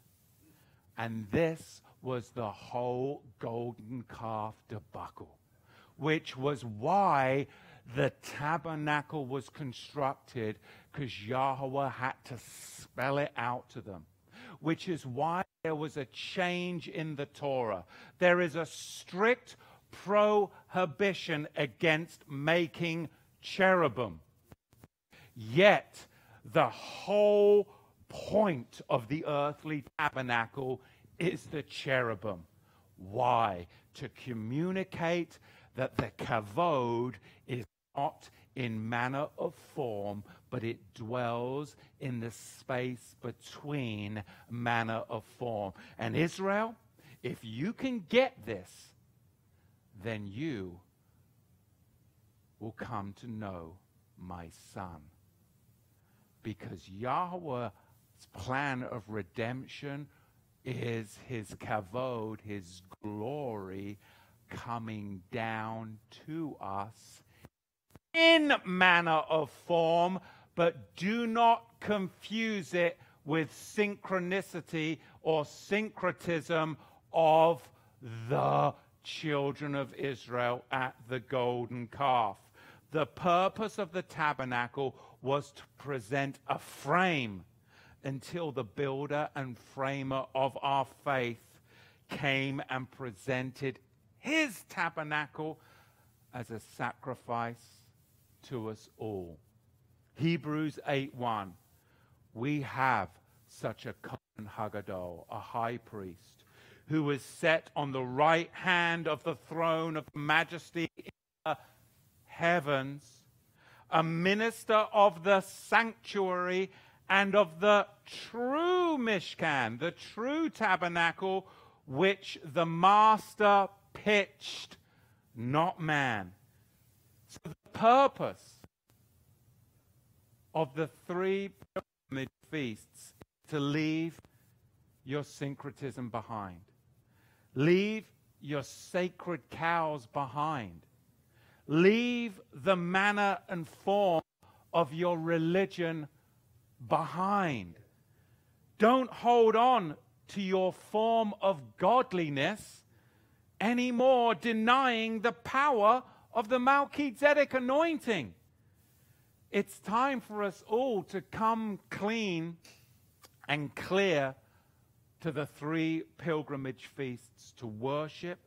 And this was the whole golden calf debacle, which was why the tabernacle was constructed, because Yahweh had to spell it out to them, which is why there was a change in the Torah. There is a strict prohibition against making cherubim. Yet, the whole point of the earthly tabernacle is the cherubim. Why? To communicate that the kavod is not in manner of form, but it dwells in the space between manner of form. And Israel, if you can get this, then you will come to know my son. Because Yahweh's plan of redemption is his kavod, his glory, coming down to us in manner of form, but do not confuse it with synchronicity or syncretism of the children of Israel at the golden calf. The purpose of the tabernacle was to present a frame until the builder and framer of our faith came and presented his tabernacle as a sacrifice to us all. Hebrews 8:1 We have such a Kohen Hagadol, a high priest, who is set on the right hand of the throne of majesty in the heavens, a minister of the sanctuary and of the true Mishkan, the true tabernacle which the master pitched, not man. So the purpose of the three pilgrimage feasts to leave your syncretism behind. Leave your sacred cows behind. Leave the manner and form of your religion behind. Don't hold on to your form of godliness anymore, denying the power of the Melchizedek anointing. It's time for us all to come clean and clear to the three pilgrimage feasts to worship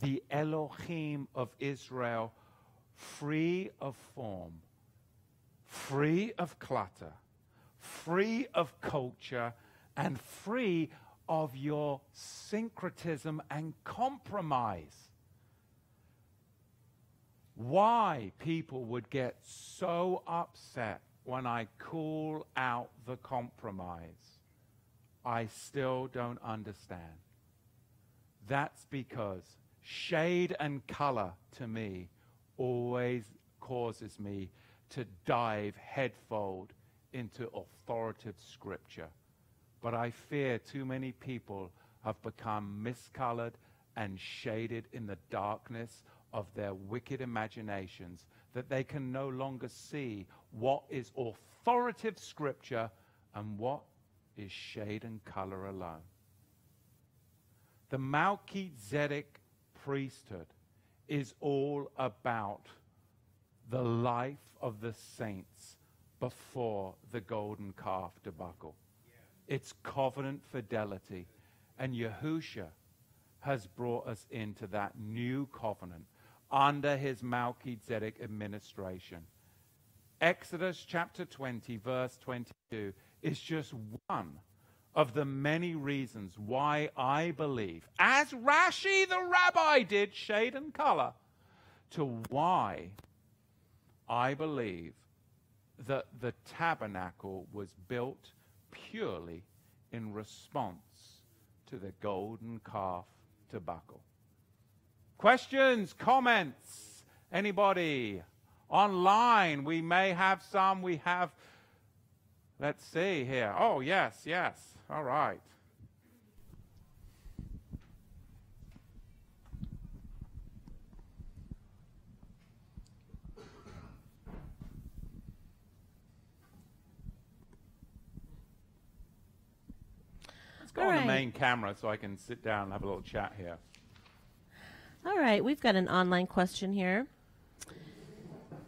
the Elohim of Israel free of form, free of clutter, free of culture, and free of your syncretism and compromise why people would get so upset when I call out the compromise, I still don't understand. That's because shade and color to me always causes me to dive headfold into authoritative scripture. But I fear too many people have become miscolored and shaded in the darkness of their wicked imaginations that they can no longer see what is authoritative scripture and what is shade and color alone. The Melchizedek priesthood is all about the life of the saints before the golden calf debacle. Yeah. It's covenant fidelity. And Yahusha has brought us into that new covenant under his Melchizedek administration. Exodus chapter 20, verse 22 is just one of the many reasons why I believe, as Rashi the rabbi did, shade and color, to why I believe that the tabernacle was built purely in response to the golden calf debacle. Questions, comments? Anybody? Online, we may have some. We have, let's see here. Oh, yes, yes. All right. Let's go All on right. the main camera so I can sit down and have a little chat here. All right, we've got an online question here.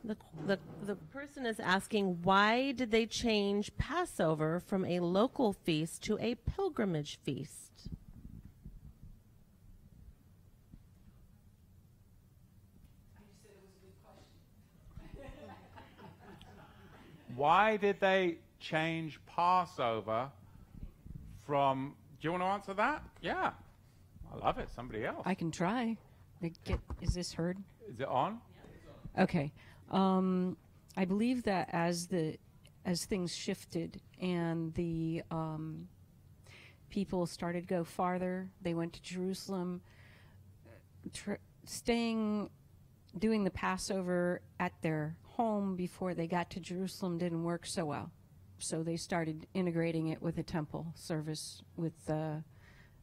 The, the, the person is asking why did they change Passover from a local feast to a pilgrimage feast? Why did they change Passover from. Do you want to answer that? Yeah. I love it. Somebody else. I can try. Get, is this heard? Is it on? Okay. Um, I believe that as the as things shifted and the um, people started to go farther, they went to Jerusalem. Tr- staying, doing the Passover at their home before they got to Jerusalem didn't work so well. So they started integrating it with a temple service with the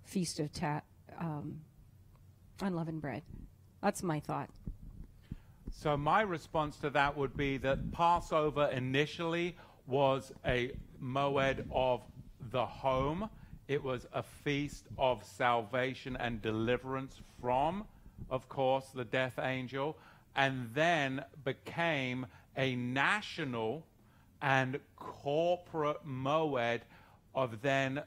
feast of ta- um, unleavened bread. That's my thought. So my response to that would be that Passover initially was a moed of the home. It was a feast of salvation and deliverance from, of course, the death angel, and then became a national and corporate moed of then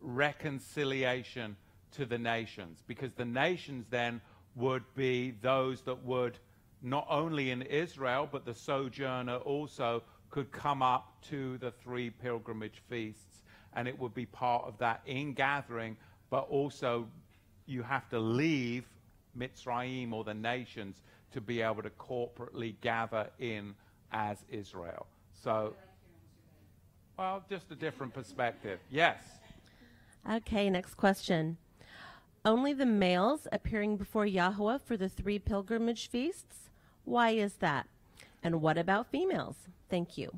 reconciliation to the nations, because the nations then would be those that would not only in Israel, but the sojourner also could come up to the three pilgrimage feasts, and it would be part of that ingathering, but also you have to leave Mitzrayim or the nations to be able to corporately gather in as Israel. So, well, just a different perspective. Yes. Okay, next question. Only the males appearing before Yahweh for the three pilgrimage feasts? Why is that? And what about females? Thank you.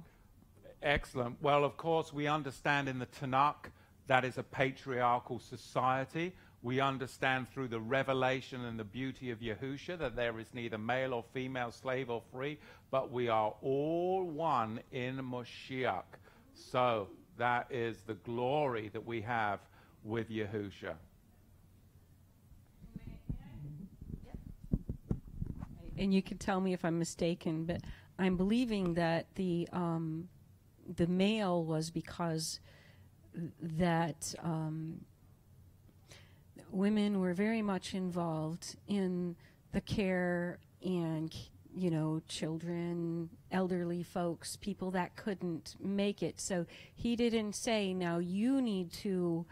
Excellent. Well, of course, we understand in the Tanakh that is a patriarchal society. We understand through the revelation and the beauty of Yahusha that there is neither male or female, slave or free, but we are all one in Moshiach. So that is the glory that we have with Yahusha. And you can tell me if I'm mistaken, but I'm believing that the um, the male was because that um, women were very much involved in the care and you know children, elderly folks, people that couldn't make it. So he didn't say, "Now you need to."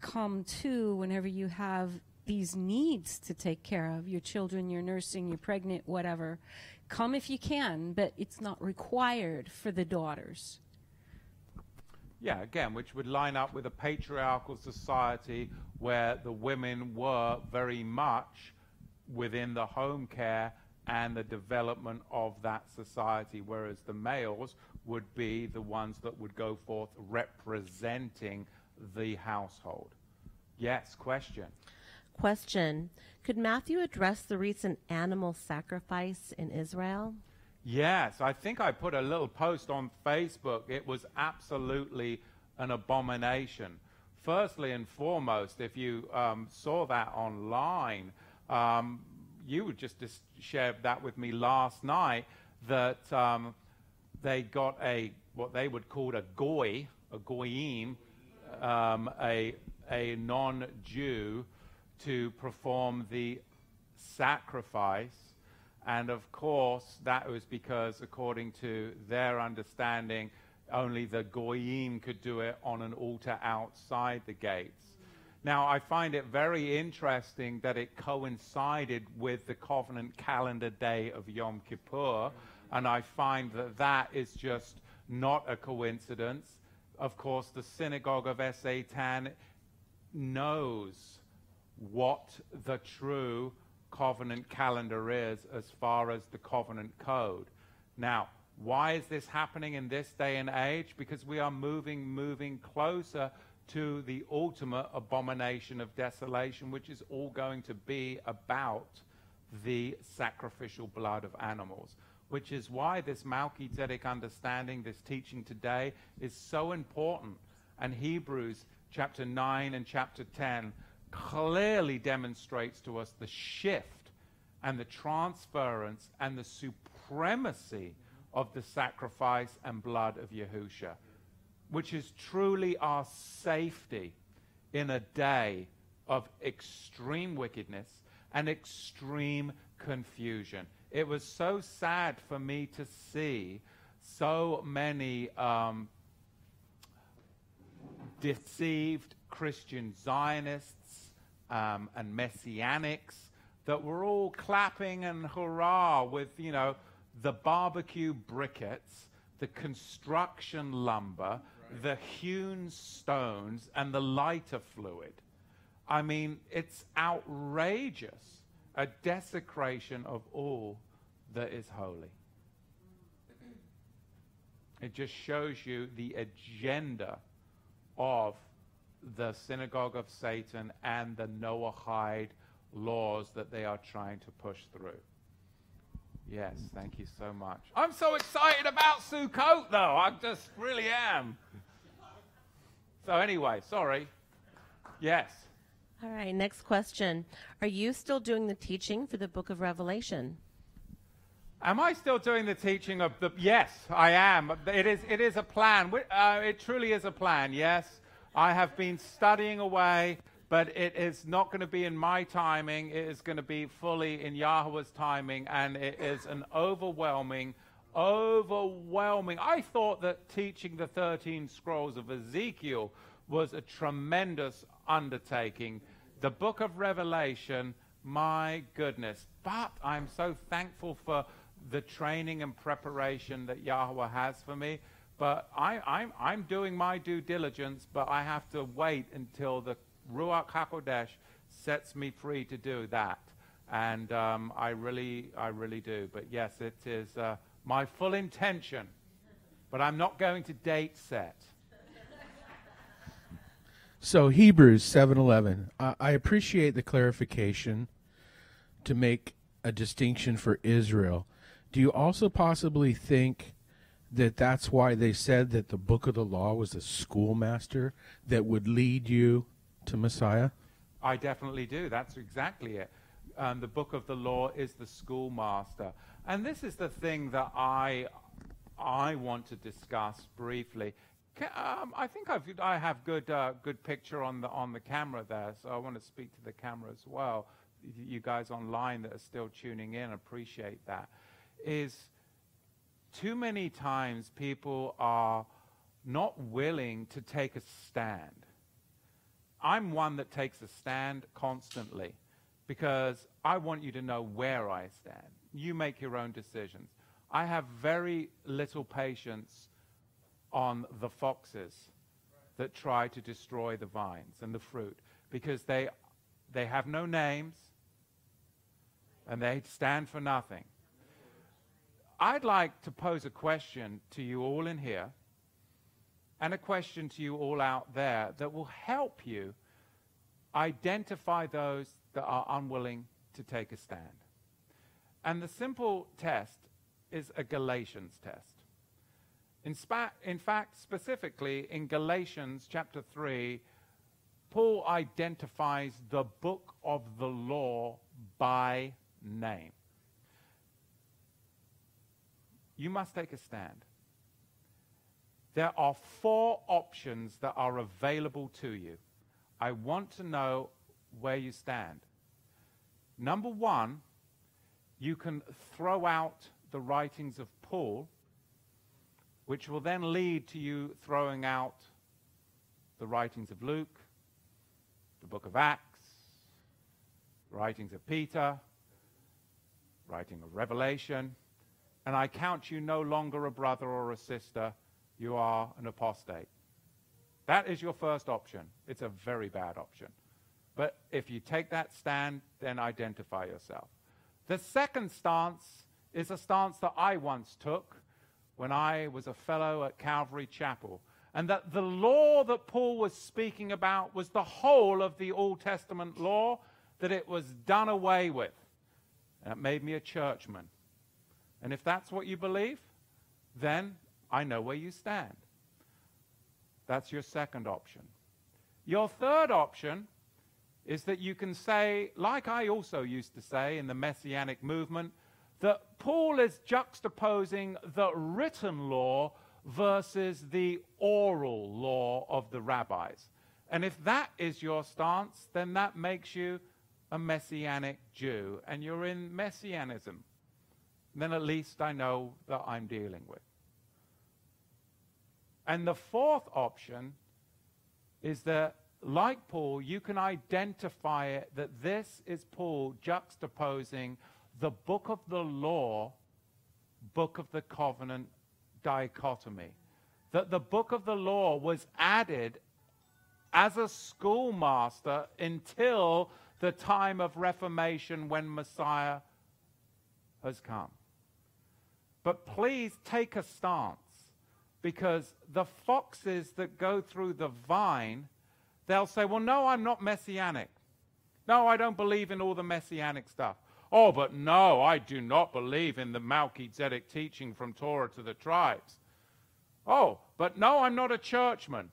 come to whenever you have these needs to take care of your children, you're nursing, you're pregnant, whatever. Come if you can, but it's not required for the daughters. Yeah, again, which would line up with a patriarchal society where the women were very much within the home care and the development of that society, whereas the males would be the ones that would go forth representing the household. Yes, question. Question Could Matthew address the recent animal sacrifice in Israel? Yes, I think I put a little post on Facebook. It was absolutely an abomination. Firstly and foremost, if you um, saw that online, um, you just, just shared that with me last night that um, they got a what they would call a goy, a goyim, um, a a non-Jew, to perform the sacrifice. And of course, that was because, according to their understanding, only the Goyim could do it on an altar outside the gates. Now, I find it very interesting that it coincided with the covenant calendar day of Yom Kippur, and I find that that is just not a coincidence. Of course, the synagogue of Satan knows what the true covenant calendar is as far as the covenant code. Now, why is this happening in this day and age? Because we are moving, moving closer to the ultimate abomination of desolation, which is all going to be about the sacrificial blood of animals. Which is why this Melchizedek understanding, this teaching today, is so important. And Hebrews chapter 9 and chapter 10, clearly demonstrates to us the shift and the transference and the supremacy of the sacrifice and blood of Yahusha, which is truly our safety in a day of extreme wickedness and extreme confusion. It was so sad for me to see so many um, deceived Christian Zionists um, and Messianics that were all clapping and hurrah with, you know, the barbecue briquettes, the construction lumber, right. the hewn stones, and the lighter fluid. I mean, it's outrageous. A desecration of all that is holy. It just shows you the agenda of the synagogue of Satan and the Noahide laws that they are trying to push through. Yes, thank you so much. I'm so excited about Sukkot, though. I just really am. So, anyway, sorry. Yes. All right, next question. Are you still doing the teaching for the book of Revelation? Am I still doing the teaching of the? Yes, I am. It is. It is a plan. Uh, it truly is a plan. Yes, I have been studying away but it is not going to be in my timing. It is going to be fully in Yahweh's timing, and it is an overwhelming, overwhelming. I thought that teaching the 13 scrolls of Ezekiel was a tremendous undertaking. The book of Revelation, my goodness. But I'm so thankful for the training and preparation that Yahweh has for me. But I, I'm, I'm doing my due diligence, but I have to wait until the Ruach HaKodesh sets me free to do that. And um, I really, I really do. But yes, it is uh, my full intention. But I'm not going to date set. So Hebrews 7:11. Uh, I appreciate the clarification to make a distinction for Israel. Do you also possibly think that that's why they said that the book of the law was a schoolmaster that would lead you to Messiah? I definitely do. That's exactly it. Um, the book of the law is the schoolmaster. And this is the thing that I, I want to discuss briefly. Um, I think I've, I have good, uh, good picture on the, on the camera there, so I want to speak to the camera as well. You guys online that are still tuning in appreciate that. Is too many times people are not willing to take a stand. I'm one that takes a stand constantly because I want you to know where I stand. You make your own decisions. I have very little patience on the foxes that try to destroy the vines and the fruit because they, they have no names and they stand for nothing. I'd like to pose a question to you all in here and a question to you all out there that will help you identify those that are unwilling to take a stand. And the simple test is a Galatians test. In, in fact, specifically in Galatians chapter 3, Paul identifies the book of the law by name. You must take a stand. There are four options that are available to you. I want to know where you stand. Number one, you can throw out the writings of Paul, which will then lead to you throwing out the writings of Luke, the book of Acts, writings of Peter, writing of Revelation, and I count you no longer a brother or a sister, you are an apostate. That is your first option. It's a very bad option. But if you take that stand, then identify yourself. The second stance is a stance that I once took when I was a fellow at Calvary Chapel. And that the law that Paul was speaking about was the whole of the Old Testament law, that it was done away with. And it made me a churchman. And if that's what you believe, then I know where you stand. That's your second option. Your third option is that you can say, like I also used to say in the Messianic movement, that Paul is juxtaposing the written law versus the oral law of the rabbis. And if that is your stance, then that makes you a Messianic Jew and you're in Messianism. Then at least I know that I'm dealing with. And the fourth option is that, like Paul, you can identify it that this is Paul juxtaposing the book of the law, book of the covenant dichotomy. That the book of the law was added as a schoolmaster until the time of Reformation when Messiah has come. But please take a stance because the foxes that go through the vine, they'll say, Well, no, I'm not messianic. No, I don't believe in all the messianic stuff. Oh, but no, I do not believe in the Melchizedek teaching from Torah to the tribes. Oh, but no, I'm not a churchman.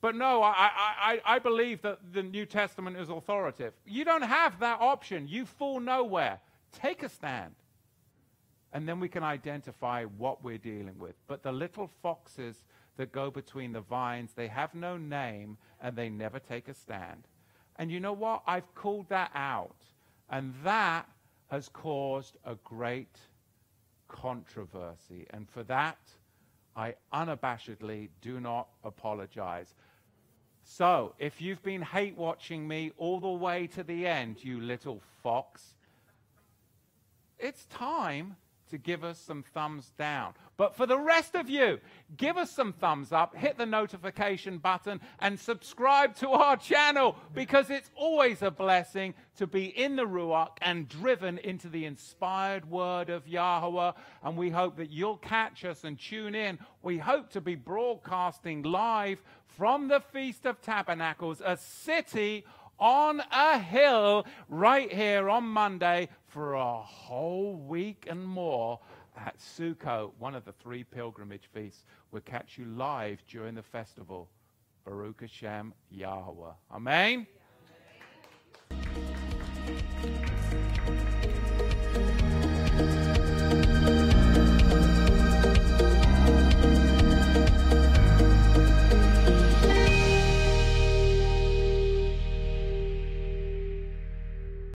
But no, I, I, I believe that the New Testament is authoritative. You don't have that option. You fall nowhere. Take a stand. And then we can identify what we're dealing with. But the little foxes that go between the vines, they have no name and they never take a stand. And you know what? I've called that out. And that has caused a great controversy. And for that, I unabashedly do not apologize. So, if you've been hate watching me all the way to the end, you little fox, it's time to give us some thumbs down. But for the rest of you, give us some thumbs up, hit the notification button, and subscribe to our channel because it's always a blessing to be in the Ruach and driven into the inspired word of Yahweh. And we hope that you'll catch us and tune in. We hope to be broadcasting live from the Feast of Tabernacles, a city on a hill right here on Monday for a whole week and more at Sukkot, one of the three pilgrimage feasts. We'll catch you live during the festival. Baruch Hashem Yahweh. Amen.